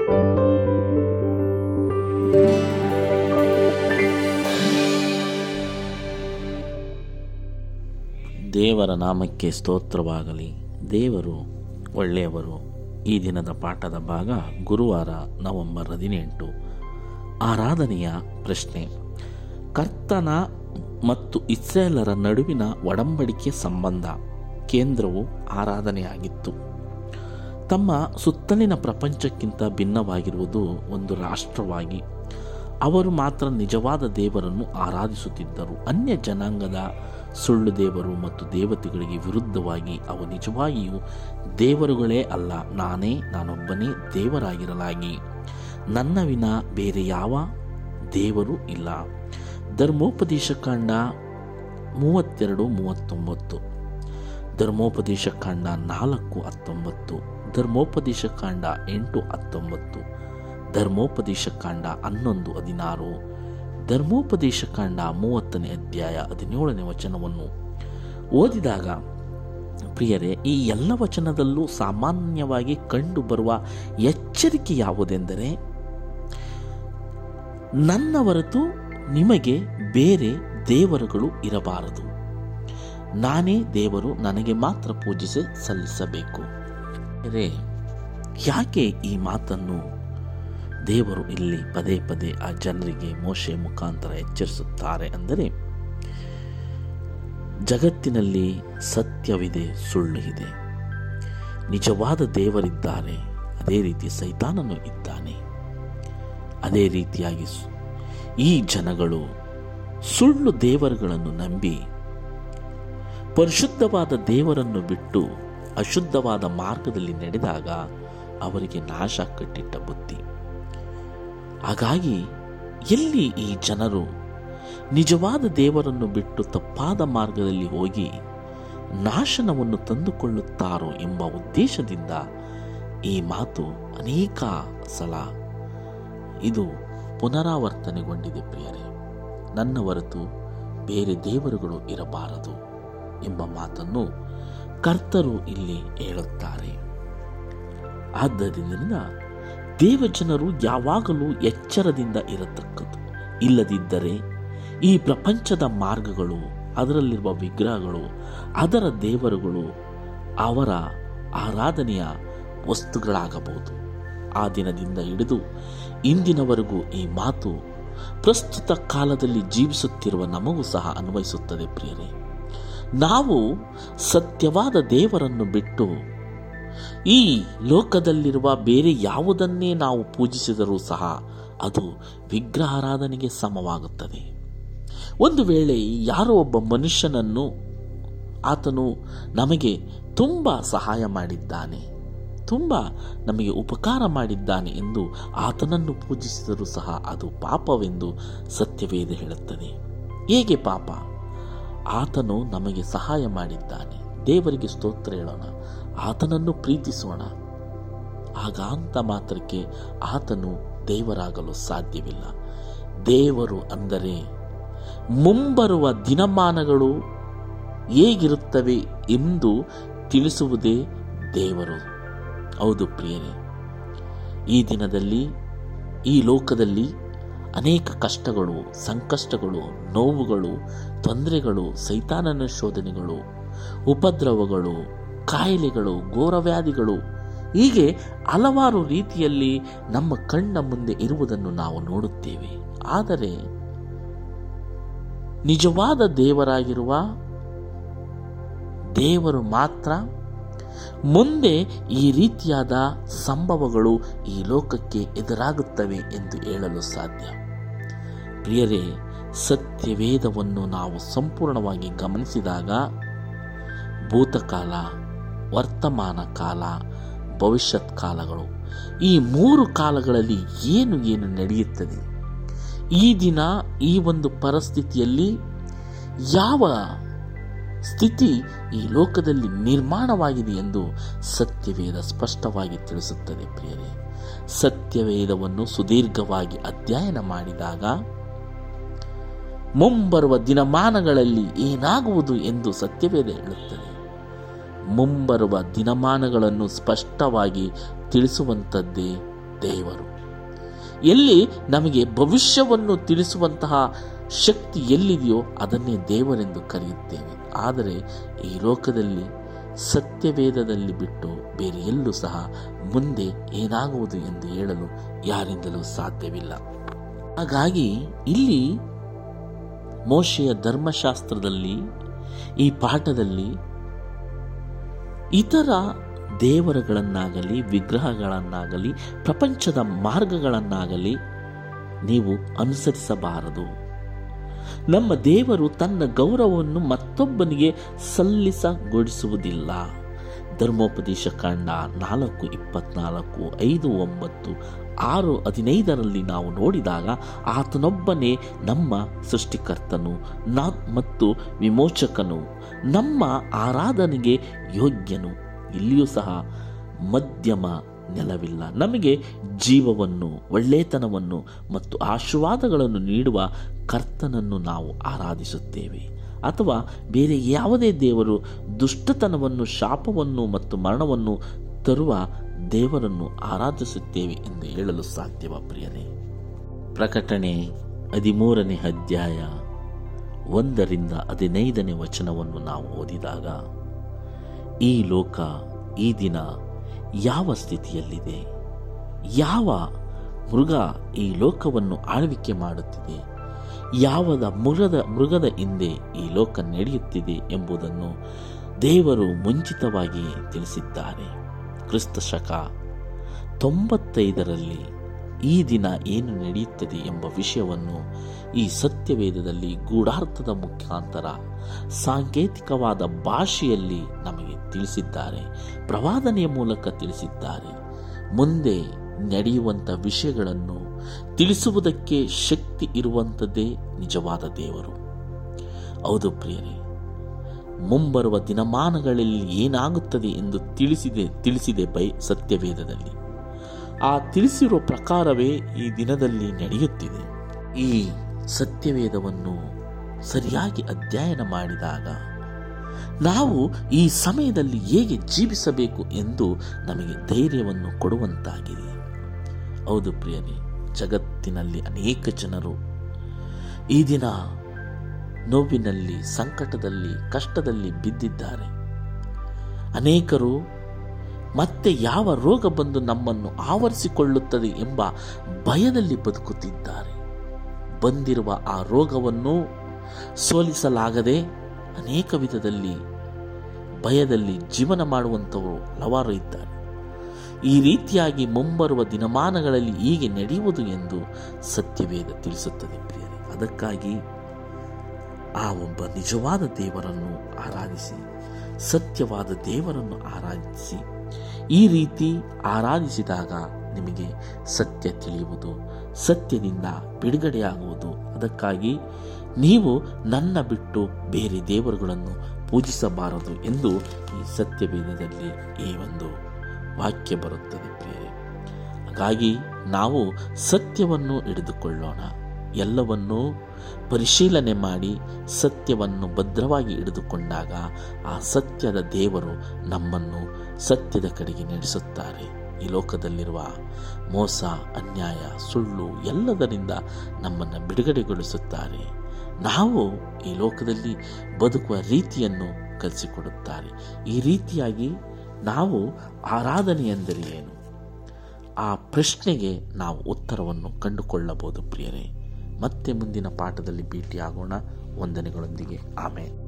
ದೇವರ ನಾಮಕ್ಕೆ ಸ್ತೋತ್ರವಾಗಲಿ. ದೇವರು ಒಳ್ಳೆಯವರು. ಈ ದಿನದ ಪಾಠದ ಭಾಗ ಗುರುವಾರ ನವೆಂಬರ್ ಹದಿನೆಂಟು. ಆರಾಧನೆಯ ಪ್ರಶ್ನೆ. ಕರ್ತನ ಮತ್ತು ಇಸ್ರೇಲರ ನಡುವಿನ ಒಡಂಬಡಿಕೆ ಸಂಬಂಧ. ಕೇಂದ್ರವು ಆರಾಧನೆಯಾಗಿತ್ತು. ತಮ್ಮ ಸುತ್ತಲಿನ ಪ್ರಪಂಚಕ್ಕಿಂತ ಭಿನ್ನವಾಗಿರುವುದು ಒಂದು ರಾಷ್ಟ್ರವಾಗಿ. ಅವರು ಮಾತ್ರ ನಿಜವಾದ ದೇವರನ್ನು ಆರಾಧಿಸುತ್ತಿದ್ದರು. ಅನ್ಯ ಜನಾಂಗದ ಸುಳ್ಳು ದೇವರು ಮತ್ತು ದೇವತೆಗಳಿಗೆ ವಿರುದ್ಧವಾಗಿ ಅವು ನಿಜವಾಗಿಯೂ ದೇವರುಗಳೇ ಅಲ್ಲ, ನಾನೇ, ನಾನೊಬ್ಬನೇ ದೇವರಾಗಿರಲಾಗಿ. ನನ್ನ ವಿನ ಬೇರೆ ಯಾವ ದೇವರು ಇಲ್ಲ. ಧರ್ಮೋಪದೇಶ ಕಾಂಡ ಮೂವತ್ತೆರಡು, ಮೂವತ್ತೊಂಬತ್ತು. ಧರ್ಮೋಪದೇಶ ಕಾಂಡ ನಾಲ್ಕು, ಹತ್ತೊಂಬತ್ತು. ಧರ್ಮೋಪದೇಶ ಕಾಂಡ ಎಂಟು ಹತ್ತೊಂಬತ್ತು. ಧರ್ಮೋಪದೇಶ ಕಾಂಡ ಹನ್ನೊಂದು ಹದಿನಾರು. ಧರ್ಮೋಪದೇಶ ಕಾಂಡ ಮೂವತ್ತನೇ ಅಧ್ಯಾಯ ಹದಿನೇಳನೇ ವಚನವನ್ನು ಓದಿದಾಗ, ಪ್ರಿಯರೇ, ಈ ಎಲ್ಲ ವಚನದಲ್ಲೂ ಸಾಮಾನ್ಯವಾಗಿ ಕಂಡುಬರುವ ಎಚ್ಚರಿಕೆ ಯಾವುದೆಂದರೆ, ನನ್ನ ಹೊರತು ನಿಮಗೆ ಬೇರೆ ದೇವರುಗಳು ಇರಬಾರದು. ನಾನೇ ದೇವರು ನನಗೆ ಮಾತ್ರ ಪೂಜಿಸಿ ಸಲ್ಲಿಸಬೇಕು. ಬೇರೆ ಯಾಕೆ ಈ ಮಾತನ್ನು ದೇವರು ಇಲ್ಲಿ ಪದೇ ಪದೇ ಆ ಜನರಿಗೆ ಮೋಶೆ ಮುಖಾಂತರ ಎಚ್ಚರಿಸುತ್ತಾರೆ ಅಂದರೆ ಜಗತ್ತಿನಲ್ಲಿ ಸತ್ಯವಿದೆ, ಸುಳ್ಳು ಇದೆ. ನಿಜವಾದ ದೇವರಿದ್ದಾರೆ, ಅದೇ ರೀತಿ ಸೈತಾನನು ಇದ್ದಾನೆ. ಅದೇ ರೀತಿಯಾಗಿ ಈ ಜನಗಳು ಸುಳ್ಳು ದೇವರುಗಳನ್ನು ನಂಬಿ, ಪರಿಶುದ್ಧವಾದ ದೇವರನ್ನು ಬಿಟ್ಟು ಅಶುದ್ಧವಾದ ಮಾರ್ಗದಲ್ಲಿ ನಡೆದಾಗ ಅವರಿಗೆ ನಾಶ ಕಟ್ಟಿಟ್ಟ ಬುದ್ಧಿ. ಹಾಗಾಗಿ ಎಲ್ಲಿ ಈ ಜನರು ನಿಜವಾದ ದೇವರನ್ನು ಬಿಟ್ಟು ತಪ್ಪಾದ ಮಾರ್ಗದಲ್ಲಿ ಹೋಗಿ ನಾಶನವನ್ನು ತಂದುಕೊಳ್ಳುತ್ತಾರೋ ಎಂಬ ಉದ್ದೇಶದಿಂದ ಈ ಮಾತು ಅನೇಕ ಸಲ ಇದು ಪುನರಾವರ್ತನೆಗೊಂಡಿದೆ ಪ್ರಿಯರೇ. ನನ್ನ ಹೊರತು ಬೇರೆ ದೇವರುಗಳು ಇರಬಾರದು ಎಂಬ ಮಾತನ್ನು ಕರ್ತರು ಇಲ್ಲಿ ಹೇಳುತ್ತಾರೆ. ಆದ್ದರಿಂದ ದೇವಜನರು ಯಾವಾಗಲೂ ಎಚ್ಚರದಿಂದ ಇರತಕ್ಕದ್ದು. ಇಲ್ಲದಿದ್ದರೆ ಈ ಪ್ರಪಂಚದ ಮಾರ್ಗಗಳು, ಅದರಲ್ಲಿರುವ ವಿಗ್ರಹಗಳು, ಅದರ ದೇವರುಗಳು ಅವರ ಆರಾಧನೆಯ ವಸ್ತುಗಳಾಗಬಹುದು. ಆ ದಿನದಿಂದ ಹಿಡಿದು ಇಂದಿನವರೆಗೂ ಈ ಮಾತು ಪ್ರಸ್ತುತ ಕಾಲದಲ್ಲಿ ಜೀವಿಸುತ್ತಿರುವ ನಮಗೂ ಸಹ ಅನ್ವಯಿಸುತ್ತದೆ ಪ್ರಿಯರೇ. ನಾವು ಸತ್ಯವಾದ ದೇವರನ್ನು ಬಿಟ್ಟು ಈ ಲೋಕದಲ್ಲಿರುವ ಬೇರೆ ಯಾವುದನ್ನೇ ನಾವು ಪೂಜಿಸಿದರೂ ಸಹ ಅದು ವಿಗ್ರಹಾರಾಧನೆಗೆ ಸಮವಾಗುತ್ತದೆ. ಒಂದು ವೇಳೆ ಯಾರೋ ಒಬ್ಬ ಮನುಷ್ಯನನ್ನು ಆತನು ನಮಗೆ ತುಂಬ ಸಹಾಯ ಮಾಡಿದ್ದಾನೆ, ತುಂಬ ನಮಗೆ ಉಪಕಾರ ಮಾಡಿದ್ದಾನೆ ಎಂದು ಆತನನ್ನು ಪೂಜಿಸಿದರೂ ಸಹ ಅದು ಪಾಪವೆಂದು ಸತ್ಯವೇದ ಹೇಳುತ್ತದೆ. ಹೇಗೆ ಪಾಪ? ಆತನು ನಮಗೆ ಸಹಾಯ ಮಾಡಿದ್ದಾನೆ. ದೇವರಿಗೆ ಸ್ತೋತ್ರ ಹೇಳೋಣ. ಆತನನ್ನು ಪ್ರೀತಿಸೋಣ. ಆಗ ಅಂತ ಮಾತ್ರಕ್ಕೆ ಆತನು ದೇವರಾಗಲು ಸಾಧ್ಯವಿಲ್ಲ. ದೇವರು ಅಂದರೆ ಮುಂಬರುವ ದಿನಮಾನಗಳು ಹೇಗಿರುತ್ತವೆ ಎಂದು ತಿಳಿಸುವುದೇ ದೇವರು. ಹೌದು ಪ್ರಿಯರೇ, ಈ ದಿನದಲ್ಲಿ, ಈ ಲೋಕದಲ್ಲಿ ಅನೇಕ ಕಷ್ಟಗಳು, ಸಂಕಷ್ಟಗಳು, ನೋವುಗಳು, ತೊಂದರೆಗಳು, ಸೈತಾನನ ಶೋಧನೆಗಳು, ಉಪದ್ರವಗಳು, ಕಾಯಿಲೆಗಳು, ಘೋರವ್ಯಾಧಿಗಳು. ಹೀಗೆ ಹಲವಾರು ರೀತಿಯಲ್ಲಿ ನಮ್ಮ ಕಣ್ಣ ಮುಂದೆ ಇರುವುದನ್ನು ನಾವು ನೋಡುತ್ತೇವೆ. ಆದರೆ ನಿಜವಾದ ದೇವರಾಗಿರುವ ದೇವರು ಮಾತ್ರ ಮುಂದೆ ಈ ರೀತಿಯಾದ ಸಂಭವಗಳು ಈ ಲೋಕಕ್ಕೆ ಎದುರಾಗುತ್ತವೆ ಎಂದು ಹೇಳಲು ಸಾಧ್ಯ. ಪ್ರಿಯರೇ, ಸತ್ಯವೇದವನ್ನು ನಾವು ಸಂಪೂರ್ಣವಾಗಿ ಗಮನಿಸಿದಾಗ ಭೂತಕಾಲ, ವರ್ತಮಾನ ಕಾಲ, ಭವಿಷ್ಯತ್ ಕಾಲಗಳು, ಈ ಮೂರು ಕಾಲಗಳಲ್ಲಿ ಏನು ಏನು ನಡೆಯುತ್ತದೆ? ಈ ದಿನ, ಈ ಒಂದು ಪರಿಸ್ಥಿತಿಯಲ್ಲಿ ಯಾವ ಸ್ಥಿತಿ ಈ ಲೋಕದಲ್ಲಿ ನಿರ್ಮಾಣವಾಗಿದೆ ಎಂದು ಸತ್ಯವೇದ ಸ್ಪಷ್ಟವಾಗಿ ತಿಳಿಸುತ್ತದೆ ಪ್ರಿಯರೇ. ಸತ್ಯವೇದವನ್ನು ಸುದೀರ್ಘವಾಗಿ ಅಧ್ಯಯನ ಮಾಡಿದಾಗ ಮುಂಬರುವ ದಿನಮಾನಗಳಲ್ಲಿ ಏನಾಗುವುದು ಎಂದು ಸತ್ಯವೇದ ಹೇಳುತ್ತದೆ. ಮುಂಬರುವ ದಿನಮಾನಗಳನ್ನು ಸ್ಪಷ್ಟವಾಗಿ ತಿಳಿಸುವಂಥದ್ದೇ ದೇವರು. ಎಲ್ಲಿ ನಮಗೆ ಭವಿಷ್ಯವನ್ನು ತಿಳಿಸುವಂತಹ ಶಕ್ತಿ ಎಲ್ಲಿದೆಯೋ ಅದನ್ನೇ ದೇವರೆಂದು ಕರೆಯುತ್ತೇವೆ. ಆದರೆ ಈ ಲೋಕದಲ್ಲಿ, ಸತ್ಯವೇದದಲ್ಲಿ ಬಿಟ್ಟು ಬೇರೆ ಎಲ್ಲೂ ಸಹ ಮುಂದೆ ಏನಾಗುವುದು ಎಂದು ಹೇಳಲು ಯಾರಿಂದಲೂ ಸಾಧ್ಯವಿಲ್ಲ. ಹಾಗಾಗಿ ಇಲ್ಲಿ ಮೋಶೆಯ ಧರ್ಮಶಾಸ್ತ್ರದಲ್ಲಿ, ಈ ಪಾಠದಲ್ಲಿ ಇತರ ದೇವರುಗಳನ್ನಾಗಲಿ, ವಿಗ್ರಹಗಳನ್ನಾಗಲಿ, ಪ್ರಪಂಚದ ಮಾರ್ಗಗಳನ್ನಾಗಲಿ ನೀವು ಅನುಸರಿಸಬಾರದು. ನಮ್ಮ ದೇವರು ತನ್ನ ಗೌರವವನ್ನು ಮತ್ತೊಬ್ಬನಿಗೆ ಸಲ್ಲಿಸಗೊಳಿಸುವುದಿಲ್ಲ. ಧರ್ಮೋಪದೇಶ ಕಾಂಡ ನಾಲ್ಕು ಇಪ್ಪತ್ನಾಲ್ಕು ಐದು ಒಂಬತ್ತು ಆರು ಹದಿನೈದರಲ್ಲಿ ನಾವು ನೋಡಿದಾಗ ಆತನೊಬ್ಬನೇ ನಮ್ಮ ಸೃಷ್ಟಿಕರ್ತನು ನಾ ಮತ್ತು ವಿಮೋಚಕನು, ನಮ್ಮ ಆರಾಧನೆಗೆ ಯೋಗ್ಯನು. ಇಲ್ಲಿಯೂ ಸಹ ಮಧ್ಯಮ ನೆಲವಿಲ್ಲ. ನಮಗೆ ಜೀವವನ್ನು, ಒಳ್ಳೆತನವನ್ನು ಮತ್ತು ಆಶೀರ್ವಾದಗಳನ್ನು ನೀಡುವ ಕರ್ತನನ್ನು ನಾವು ಆರಾಧಿಸುತ್ತೇವೆ. ಅಥವಾ ಬೇರೆ ಯಾವುದೇ ದೇವರು ದುಷ್ಟತನವನ್ನು, ಶಾಪವನ್ನು ಮತ್ತು ಮರಣವನ್ನು ತರುವ ದೇವರನ್ನು ಆರಾಧಿಸುತ್ತೇವೆ ಎಂದು ಹೇಳಲು ಸಾಧ್ಯವ ಪ್ರಿಯರೇ? ಪ್ರಕಟಣೆ ಹದಿಮೂರನೇ ಅಧ್ಯಾಯ ಒಂದರಿಂದ ಹದಿನೈದನೇ ವಚನವನ್ನು ನಾವು ಓದಿದಾಗ, ಈ ಲೋಕ ಈ ದಿನ ಯಾವ ಸ್ಥಿತಿಯಲ್ಲಿದೆ? ಯಾವ ಮೃಗ ಈ ಲೋಕವನ್ನು ಆಳ್ವಿಕೆ ಮಾಡುತ್ತಿದೆ? ಯಾವದ ಮೃಗದ ಮೃಗದ ಹಿಂದೆ ಈ ಲೋಕ ನಡೆಯುತ್ತಿದೆ ಎಂಬುದನ್ನು ದೇವರು ಮುಂಚಿತವಾಗಿ ತಿಳಿಸಿದ್ದಾರೆ. ಕ್ರಿಸ್ತ ಶಕ ತೊಂಬತ್ತೈದರಲ್ಲಿ ಈ ದಿನ ಏನು ನಡೆಯುತ್ತದೆ ಎಂಬ ವಿಷಯವನ್ನು ಈ ಸತ್ಯವೇದದಲ್ಲಿ ಗೂಢಾರ್ಥದ ಮುಖಾಂತರ ಸಾಂಕೇತಿಕವಾದ ಭಾಷೆಯಲ್ಲಿ ನಮಗೆ ತಿಳಿಸಿದ್ದಾರೆ. ಪ್ರವಾದನೆಯ ಮೂಲಕ ತಿಳಿಸಿದ್ದಾರೆ. ಮುಂದೆ ನಡೆಯುವಂಥ ವಿಷಯಗಳನ್ನು ತಿಳಿಸುವುದಕ್ಕೆ ಶಕ್ತಿ ಇರುವಂಥದ್ದೇ ನಿಜವಾದ ದೇವರು. ಹೌದು ಪ್ರಿಯರೇ, ಮುಂಬರುವ ದಿನಮಾನಗಳಲ್ಲಿ ಏನಾಗುತ್ತದೆ ಎಂದು ತಿಳಿಸಿದೆ ತಿಳಿಸಿದೆ ಬೈ ಸತ್ಯವೇದದಲ್ಲಿ. ಆ ತಿಳಿಸಿರುವ ಪ್ರಕಾರವೇ ಈ ದಿನದಲ್ಲಿ ನಡೆಯುತ್ತಿದೆ. ಈ ಸತ್ಯವೇದವನ್ನು ಸರಿಯಾಗಿ ಅಧ್ಯಯನ ಮಾಡಿದಾಗ ನಾವು ಈ ಸಮಯದಲ್ಲಿ ಹೇಗೆ ಜೀವಿಸಬೇಕು ಎಂದು ನಮಗೆ ಧೈರ್ಯವನ್ನು ಕೊಡುವಂತಾಗಿದೆ. ಹೌದು ಪ್ರಿಯರಿ ಜಗತ್ತಿನಲ್ಲಿ ಅನೇಕ ಜನರು ಈ ದಿನ ನೋವಿನಲ್ಲಿ, ಸಂಕಟದಲ್ಲಿ, ಕಷ್ಟದಲ್ಲಿ ಬಿದ್ದಿದ್ದಾರೆ. ಅನೇಕರು ಮತ್ತೆ ಯಾವ ರೋಗ ಬಂದು ನಮ್ಮನ್ನು ಆವರಿಸಿಕೊಳ್ಳುತ್ತದೆ ಎಂಬ ಭಯದಲ್ಲಿ ಬದುಕುತ್ತಿದ್ದಾರೆ. ಬಂದಿರುವ ಆ ರೋಗವನ್ನು ಸೋಲಿಸಲಾಗದೆ ಅನೇಕ ವಿಧದಲ್ಲಿ ಭಯದಲ್ಲಿ ಜೀವನ ಮಾಡುವಂಥವರು ಹಲವಾರು ಇದ್ದಾರೆ. ಈ ರೀತಿಯಾಗಿ ಮುಂಬರುವ ದಿನಮಾನಗಳಲ್ಲಿ ಹೀಗೆ ನಡೆಯುವುದು ಎಂದು ಸತ್ಯವೇದ ತಿಳಿಸುತ್ತದೆ ಪ್ರಿಯರೇ. ಅದಕ್ಕಾಗಿ ಆ ಒಬ್ಬ ನಿಜವಾದ ದೇವರನ್ನು ಆರಾಧಿಸಿ, ಸತ್ಯವಾದ ದೇವರನ್ನು ಆರಾಧಿಸಿ, ಈ ರೀತಿ ಆರಾಧಿಸಿದಾಗ ನಿಮಗೆ ಸತ್ಯ ತಿಳಿಯುವುದು, ಸತ್ಯದಿಂದ ಬಿಡುಗಡೆಯಾಗುವುದು. ಅದಕ್ಕಾಗಿ ನೀವು ನನ್ನ ಬಿಟ್ಟು ಬೇರೆ ದೇವರುಗಳನ್ನು ಪೂಜಿಸಬಾರದು ಎಂದು ಈ ಸತ್ಯವೇದದಲ್ಲಿ ಈ ಒಂದು ವಾಕ್ಯ ಬರುತ್ತದೆ ಪ್ರಿಯರೇ. ಹಾಗಾಗಿ ನಾವು ಸತ್ಯವನ್ನು ಹಿಡಿದುಕೊಳ್ಳೋಣ. ಎಲ್ಲವನ್ನೂ ಪರಿಶೀಲನೆ ಮಾಡಿ ಸತ್ಯವನ್ನು ಭದ್ರವಾಗಿ ಹಿಡಿದುಕೊಂಡಾಗ ಆ ಸತ್ಯದ ದೇವರು ನಮ್ಮನ್ನು ಸತ್ಯದ ಕಡೆಗೆ ನಡೆಸುತ್ತಾರೆ. ಈ ಲೋಕದಲ್ಲಿರುವ ಮೋಸ, ಅನ್ಯಾಯ, ಸುಳ್ಳು ಎಲ್ಲದರಿಂದ ನಮ್ಮನ್ನು ಬಿಡುಗಡೆಗೊಳಿಸುತ್ತಾರೆ. ನಾವು ಈ ಲೋಕದಲ್ಲಿ ಬದುಕುವ ರೀತಿಯನ್ನು ಕಲಿಸಿಕೊಡುತ್ತಾರೆ. ಈ ರೀತಿಯಾಗಿ ನಾವು ಆರಾಧನೆ ಎಂದರೆ ಏನು? ಆ ಪ್ರಶ್ನೆಗೆ ನಾವು ಉತ್ತರವನ್ನು ಕಂಡುಕೊಳ್ಳಬಹುದು ಪ್ರಿಯರೇ. ಮತ್ತೆ ಮುಂದಿನ ಪಾಠದಲ್ಲಿ ಭೇಟಿಯಾಗೋಣ. ವಂದನೆಗಳೊಂದಿಗೆ. ಆಮೇಲೆ